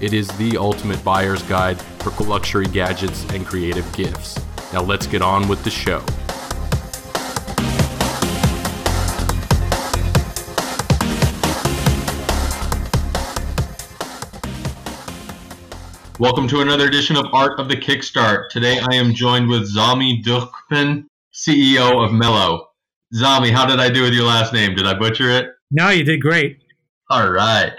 It is the ultimate buyer's guide for luxury gadgets and creative gifts. Now let's get on with the show. Welcome to another edition of Art of the Kickstart. Today I am joined with Zalmi Duchman, CEO of Mellow. Zalmi, how did I do with your last name? Did I butcher it? No, you did great. All right.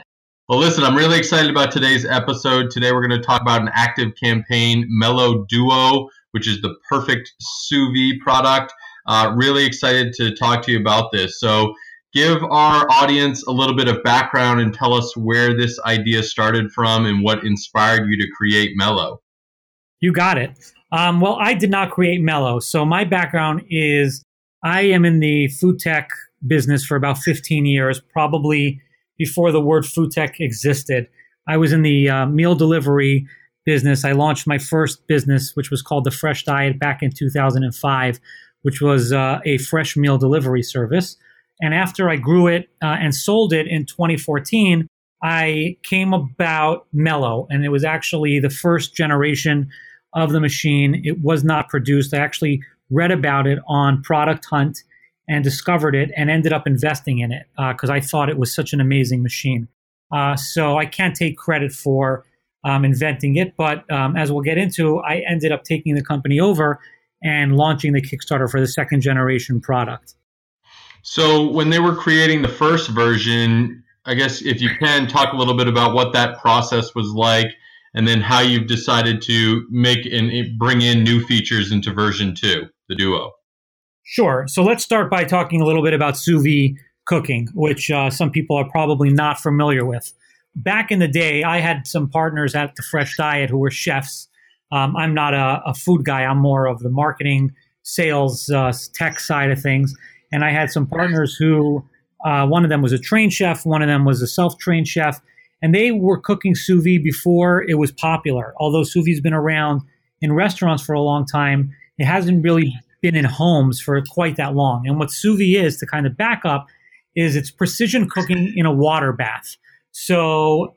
Well, listen, I'm really excited about today's episode. Today we're going to talk about an active campaign, Mellow Duo, which is the perfect sous vide product. Uh, really excited to talk to you about this. So, give our audience a little bit of background and tell us where this idea started from and what inspired you to create Mellow. You got it. Um, well, I did not create Mellow. So my background is I am in the food tech business for about 15 years, probably before the word food tech existed. I was in the uh, meal delivery business. I launched my first business, which was called the Fresh Diet back in 2005, which was uh, a fresh meal delivery service. And after I grew it uh, and sold it in 2014, I came about Mellow, and it was actually the first generation of the machine. It was not produced. I actually read about it on Product Hunt and discovered it and ended up investing in it because uh, I thought it was such an amazing machine. Uh, so I can't take credit for um, inventing it, but um, as we'll get into, I ended up taking the company over and launching the Kickstarter for the second generation product. So when they were creating the first version, I guess if you can talk a little bit about what that process was like and then how you've decided to make and bring in new features into version 2, the Duo. Sure. So let's start by talking a little bit about sous vide cooking, which uh, some people are probably not familiar with. Back in the day, I had some partners at the Fresh Diet who were chefs. Um, I'm not a, a, food guy. I'm more of the marketing, sales, uh, tech side of things. And I had some partners who, uh, one of them was a trained chef, one of them was a self trained chef, and they were cooking sous vide before it was popular. Although sous vide's been around in restaurants for a long time, it hasn't really been in homes for quite that long. And what sous vide is, to kind of back up, is it's precision cooking in a water bath. So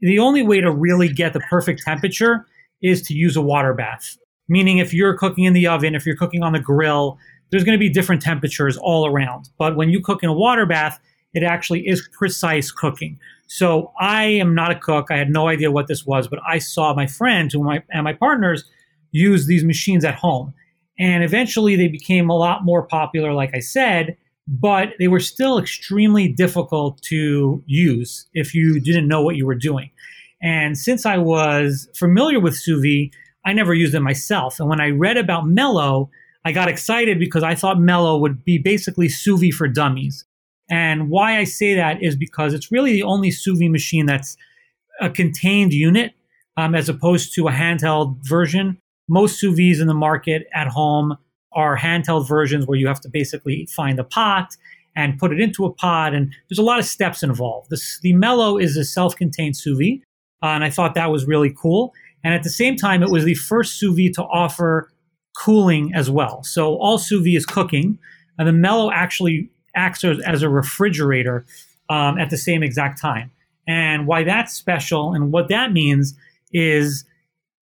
the only way to really get the perfect temperature is to use a water bath. Meaning, if you're cooking in the oven, if you're cooking on the grill, there's going to be different temperatures all around. But when you cook in a water bath, it actually is precise cooking. So I am not a cook. I had no idea what this was, but I saw my friends my, and my partners use these machines at home. And eventually they became a lot more popular, like I said, but they were still extremely difficult to use if you didn't know what you were doing. And since I was familiar with sous vide, I never used it myself. And when I read about Mellow, I got excited because I thought Mellow would be basically sous vide for dummies. And why I say that is because it's really the only sous vide machine that's a contained unit um, as opposed to a handheld version. Most sous vides in the market at home are handheld versions where you have to basically find a pot and put it into a pot, and there's a lot of steps involved. The Mellow is a self-contained sous vide, uh, and I thought that was really cool. And at the same time, it was the first sous vide to offer cooling as well. So all sous vide is cooking, and the Mellow actually acts as a refrigerator um, at the same exact time. And why that's special and what that means is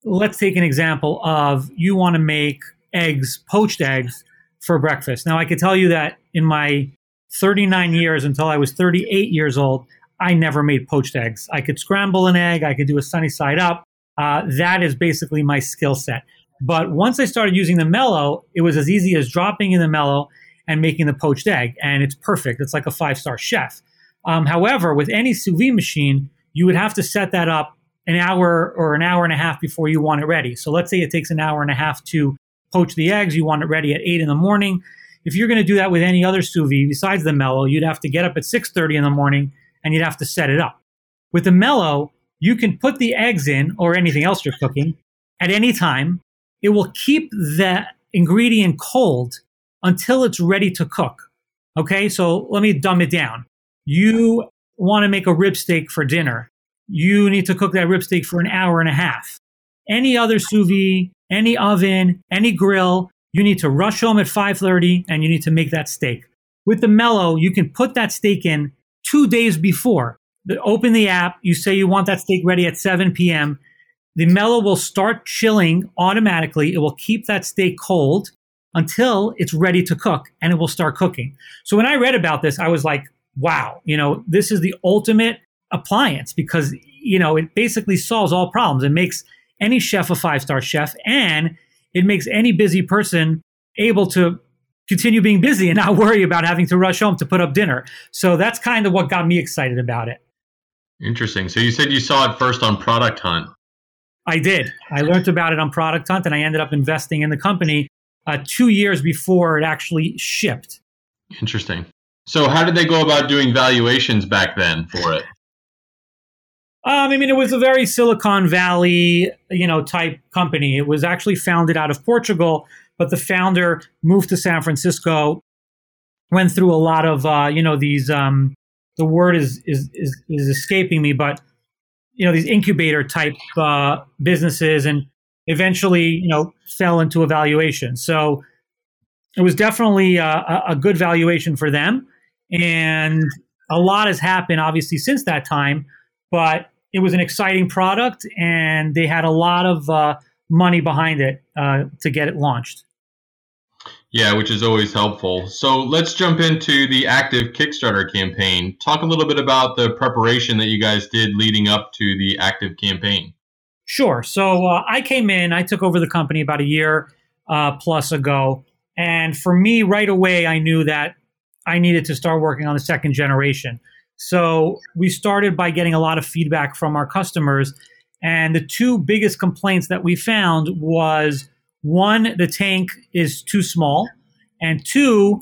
let's take an example of you want to make eggs, poached eggs for breakfast. Now, I could tell you that in my 39 years until I was 38 years old, I never made poached eggs. I could scramble an egg, I could do a sunny side up. Uh, that is basically my skill set. But once I started using the mellow, it was as easy as dropping in the mellow and making the poached egg, and it's perfect. It's like a five star chef. Um, however, with any sous vide machine, you would have to set that up an hour or an hour and a half before you want it ready. So let's say it takes an hour and a half to poach the eggs. You want it ready at eight in the morning. If you're going to do that with any other sous vide besides the mellow, you'd have to get up at 6:30 in the morning and you'd have to set it up. With the mellow, you can put the eggs in or anything else you're cooking at any time. It will keep the ingredient cold until it's ready to cook. Okay, so let me dumb it down. You want to make a rib steak for dinner. You need to cook that rib steak for an hour and a half. Any other sous vide, any oven, any grill, you need to rush home at 5:30 and you need to make that steak. With the mellow, you can put that steak in 2 days before. Open the app, you say you want that steak ready at 7 p.m. The mellow will start chilling automatically. It will keep that steak cold until it's ready to cook and it will start cooking. So when I read about this, I was like, wow, you know, this is the ultimate appliance because, you know, it basically solves all problems. It makes any chef a five star chef and it makes any busy person able to continue being busy and not worry about having to rush home to put up dinner. So that's kind of what got me excited about it. Interesting. So you said you saw it first on Product Hunt. I did. I learned about it on Product Hunt and I ended up investing in the company uh, two years before it actually shipped. Interesting. So, how did they go about doing valuations back then for it? Um, I mean, it was a very Silicon Valley, you know, type company. It was actually founded out of Portugal, but the founder moved to San Francisco, went through a lot of, uh, you know, these. Um, the word is, is is is escaping me, but you know, these incubator type uh, businesses, and eventually, you know, fell into a valuation. So it was definitely a, a good valuation for them. And a lot has happened, obviously, since that time. But it was an exciting product, and they had a lot of uh, money behind it uh, to get it launched. Yeah, which is always helpful. So let's jump into the active Kickstarter campaign. Talk a little bit about the preparation that you guys did leading up to the active campaign. Sure. So uh, I came in, I took over the company about a year uh, plus ago. And for me, right away, I knew that I needed to start working on the second generation. So we started by getting a lot of feedback from our customers. And the two biggest complaints that we found was one, the tank is too small. And two,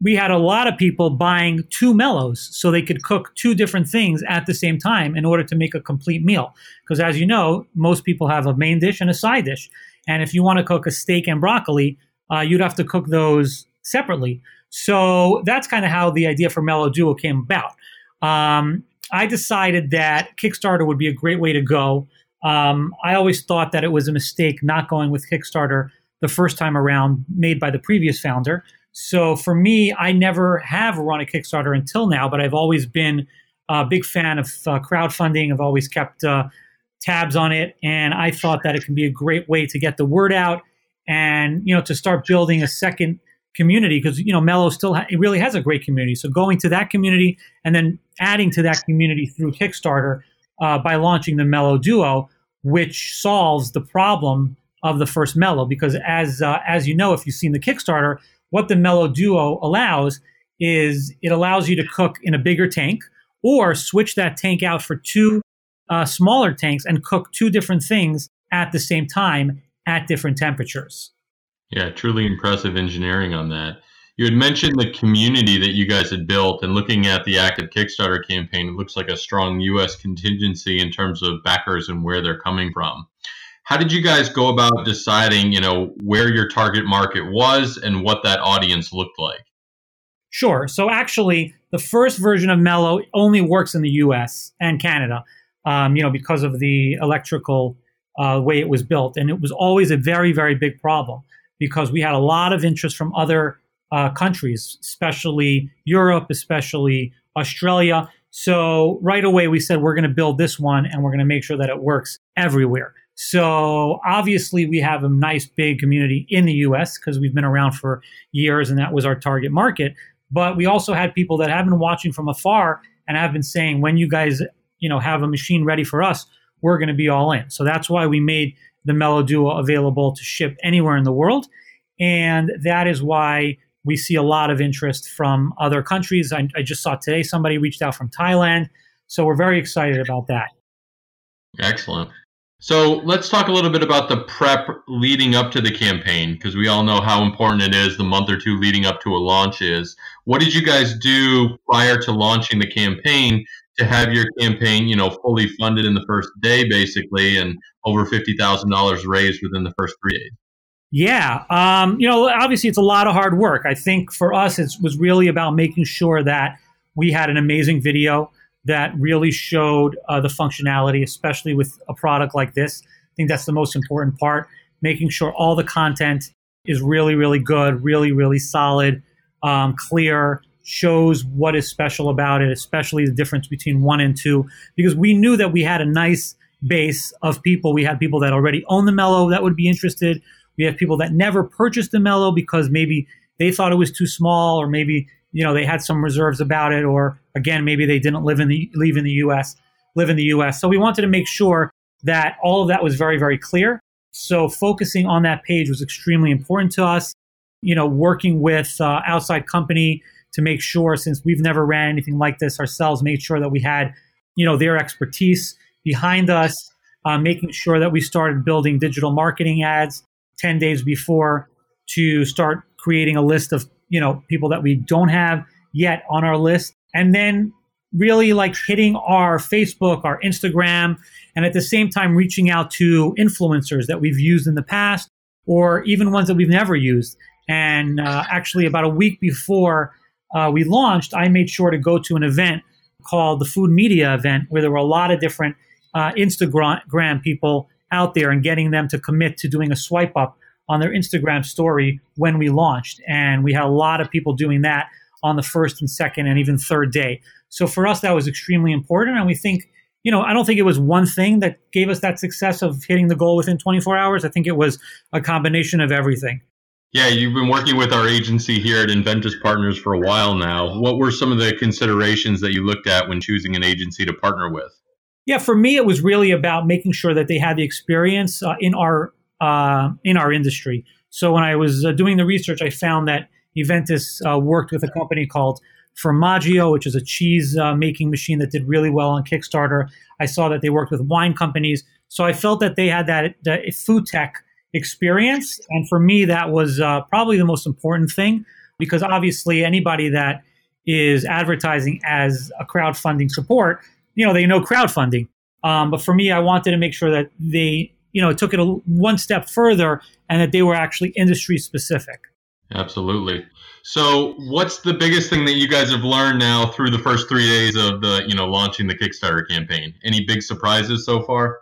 we had a lot of people buying two mellows so they could cook two different things at the same time in order to make a complete meal. Because as you know, most people have a main dish and a side dish. And if you want to cook a steak and broccoli, uh, you'd have to cook those separately. So that's kind of how the idea for Mellow Duo came about. Um, I decided that Kickstarter would be a great way to go. Um, I always thought that it was a mistake not going with Kickstarter the first time around, made by the previous founder. So for me, I never have run a Kickstarter until now, but I've always been a big fan of uh, crowdfunding. I've always kept uh, tabs on it, and I thought that it can be a great way to get the word out and you know to start building a second community because you know Mellow still ha- it really has a great community. So going to that community and then adding to that community through Kickstarter uh, by launching the Mellow Duo, which solves the problem of the first Mellow. Because as uh, as you know, if you've seen the Kickstarter, what the Mellow Duo allows is it allows you to cook in a bigger tank or switch that tank out for two uh, smaller tanks and cook two different things at the same time at different temperatures. Yeah, truly impressive engineering on that. You had mentioned the community that you guys had built, and looking at the active Kickstarter campaign, it looks like a strong U.S. contingency in terms of backers and where they're coming from. How did you guys go about deciding, you know, where your target market was and what that audience looked like? Sure. So actually, the first version of Mellow only works in the U.S. and Canada, um, you know, because of the electrical uh, way it was built, and it was always a very, very big problem because we had a lot of interest from other uh, countries, especially Europe, especially Australia. So right away, we said we're going to build this one, and we're going to make sure that it works everywhere. So obviously, we have a nice big community in the US because we've been around for years and that was our target market. But we also had people that have been watching from afar and have been saying, when you guys, you know, have a machine ready for us, we're going to be all in. So that's why we made the Mellow Duo available to ship anywhere in the world. And that is why we see a lot of interest from other countries. I, I just saw today somebody reached out from Thailand. So we're very excited about that. Excellent. So let's talk a little bit about the prep leading up to the campaign because we all know how important it is the month or two leading up to a launch is. What did you guys do prior to launching the campaign to have your campaign, you know, fully funded in the first day basically and over $50,000 raised within the first 3 days? Yeah, um, you know, obviously it's a lot of hard work. I think for us it was really about making sure that we had an amazing video that really showed uh, the functionality, especially with a product like this. I think that's the most important part, making sure all the content is really, really good, really, really solid, um, clear, shows what is special about it, especially the difference between one and two, because we knew that we had a nice base of people. We had people that already own the Mellow that would be interested. We have people that never purchased the Mellow because maybe they thought it was too small, or maybe you know they had some reserves about it, or again maybe they didn't live in the live in the U.S. live in the U.S. So we wanted to make sure that all of that was very very clear. So focusing on that page was extremely important to us. You know, working with uh, outside company to make sure, since we've never ran anything like this ourselves, made sure that we had you know their expertise behind us, uh, making sure that we started building digital marketing ads 10 days before to start creating a list of you know people that we don't have yet on our list. And then really like hitting our facebook our instagram and at the same time reaching out to influencers that we've used in the past or even ones that we've never used. And uh, actually about a week before uh, we launched i made sure to go to an event called the food media event where there were a lot of different uh, instagram people out there and getting them to commit to doing a swipe up on their Instagram story when we launched. And we had a lot of people doing that on the first and second and even third day. So for us, that was extremely important. And we think, you know, I don't think it was one thing that gave us that success of hitting the goal within 24 hours. I think it was a combination of everything. Yeah, you've been working with our agency here at Enventys Partners for a while now. What were some of the considerations that you looked at when choosing an agency to partner with? Yeah, for me, it was really about making sure that they had the experience uh, in our uh, in our industry. So when I was uh, doing the research, I found that Enventys uh, worked with a company called Formaggio, which is a cheese uh, making machine that did really well on Kickstarter. I saw that they worked with wine companies, so I felt that they had that, that food tech experience, and for me, that was uh, probably the most important thing because obviously anybody that is advertising as a crowdfunding support you know, they know crowdfunding. Um, but for me, I wanted to make sure that they, you know, took it a, one step further and that they were actually industry specific. Absolutely. So, what's the biggest thing that you guys have learned now through the first three days of the, you know, launching the Kickstarter campaign? Any big surprises so far?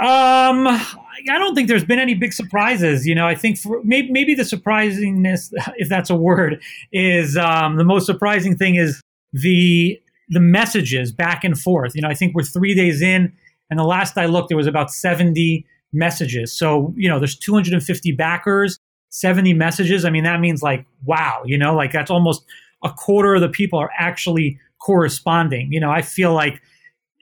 Um, I don't think there's been any big surprises. You know, I think for, maybe, maybe the surprisingness, if that's a word, is um, the most surprising thing is the the messages back and forth. You know, I think we're three days in, and the last I looked, there was about 70 messages. So, you know, there's 250 backers, 70 messages. I mean, that means like, wow, you know, like that's almost a quarter of the people are actually corresponding. You know, I feel like,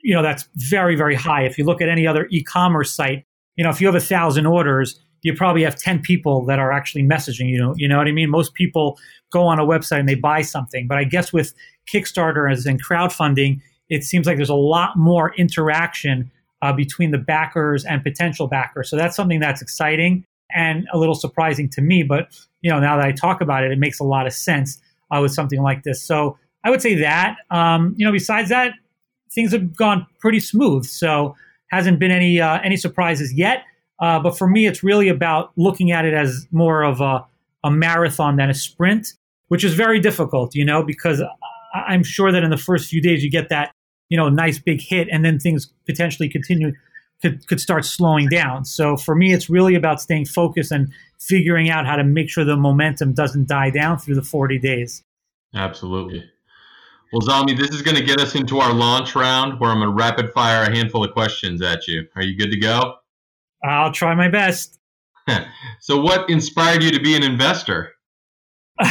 you know, that's very, very high. If you look at any other e commerce site, you know, if you have a thousand orders, you probably have 10 people that are actually messaging you. You know what i mean? Most people go on a website and they buy something. But i guess with kickstarter and crowdfunding it seems like there's a lot more interaction uh, between the backers and potential backers. So that's something that's exciting and a little surprising to me. But you know now that i talk about it it makes a lot of sense uh, with something like this. So i would say that um, you know besides that things have gone pretty smooth so hasn't been any uh, any surprises yet uh, but for me, it's really about looking at it as more of a, a marathon than a sprint, which is very difficult, you know, because I'm sure that in the first few days you get that, you know, nice big hit and then things potentially continue could, could start slowing down. So for me, it's really about staying focused and figuring out how to make sure the momentum doesn't die down through the 40 days. Absolutely. Well, Zalmi, this is going to get us into our launch round where I'm going to rapid fire a handful of questions at you. Are you good to go? I'll try my best. so, what inspired you to be an investor?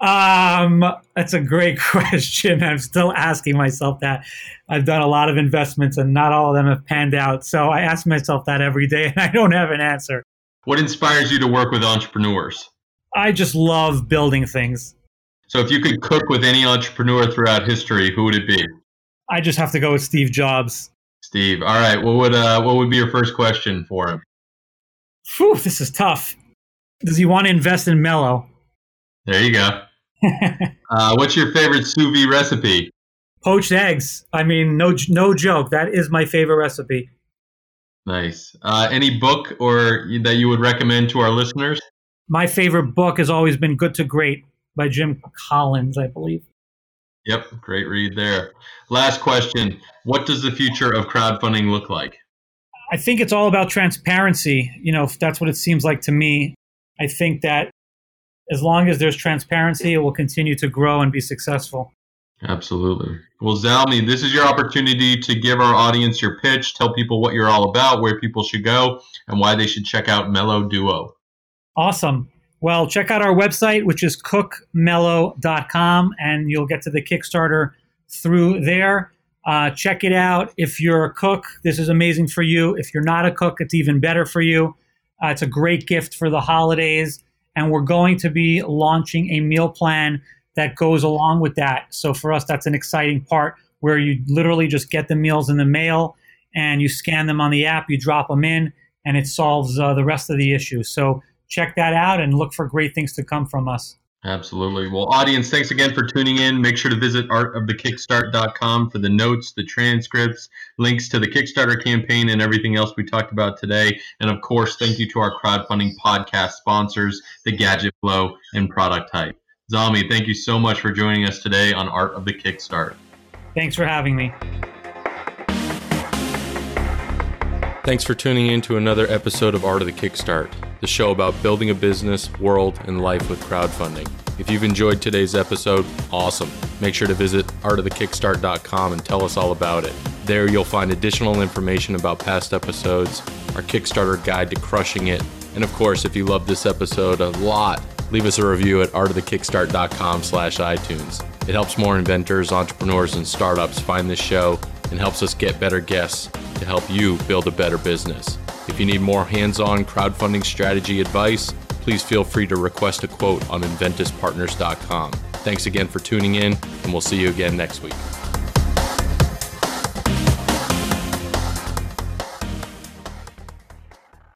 um, that's a great question. I'm still asking myself that. I've done a lot of investments and not all of them have panned out. So I ask myself that every day and I don't have an answer. What inspires you to work with entrepreneurs? I just love building things. So if you could cook with any entrepreneur throughout history, who would it be? I just have to go with Steve Jobs. Steve. All right. What would uh, what would be your first question for him? Whew, this is tough. Does he want to invest in Mellow? There you go. uh, what's your favorite sous vide recipe? Poached eggs. I mean, no no joke. That is my favorite recipe. Nice. Uh, any book or that you would recommend to our listeners? My favorite book has always been Good to Great by Jim Collins, I believe. Yep, great read there. Last question What does the future of crowdfunding look like? I think it's all about transparency. You know, that's what it seems like to me. I think that as long as there's transparency, it will continue to grow and be successful. Absolutely. Well, Zalmi, this is your opportunity to give our audience your pitch, tell people what you're all about, where people should go, and why they should check out Mellow Duo. Awesome. Well, check out our website, which is cookmellow.com, and you'll get to the Kickstarter through there. Uh, check it out. If you're a cook, this is amazing for you. If you're not a cook, it's even better for you. Uh, it's a great gift for the holidays. And we're going to be launching a meal plan that goes along with that. So for us, that's an exciting part where you literally just get the meals in the mail and you scan them on the app, you drop them in, and it solves uh, the rest of the issues. So check that out and look for great things to come from us. Absolutely. Well, audience, thanks again for tuning in. Make sure to visit artofthekickstart.com for the notes, the transcripts, links to the Kickstarter campaign, and everything else we talked about today. And of course, thank you to our crowdfunding podcast sponsors, The Gadget Flow and Product Hype. Zalmi, thank you so much for joining us today on Art of the Kickstart. Thanks for having me. Thanks for tuning in to another episode of Art of the Kickstart, the show about building a business, world, and life with crowdfunding. If you've enjoyed today's episode, awesome. Make sure to visit artofthekickstart.com and tell us all about it. There you'll find additional information about past episodes, our Kickstarter guide to crushing it, and of course, if you love this episode a lot, leave us a review at artofthekickstart.com slash iTunes. It helps more inventors, entrepreneurs, and startups find this show and helps us get better guests to help you build a better business. If you need more hands on crowdfunding strategy advice, please feel free to request a quote on enventyspartners.com. Thanks again for tuning in, and we'll see you again next week.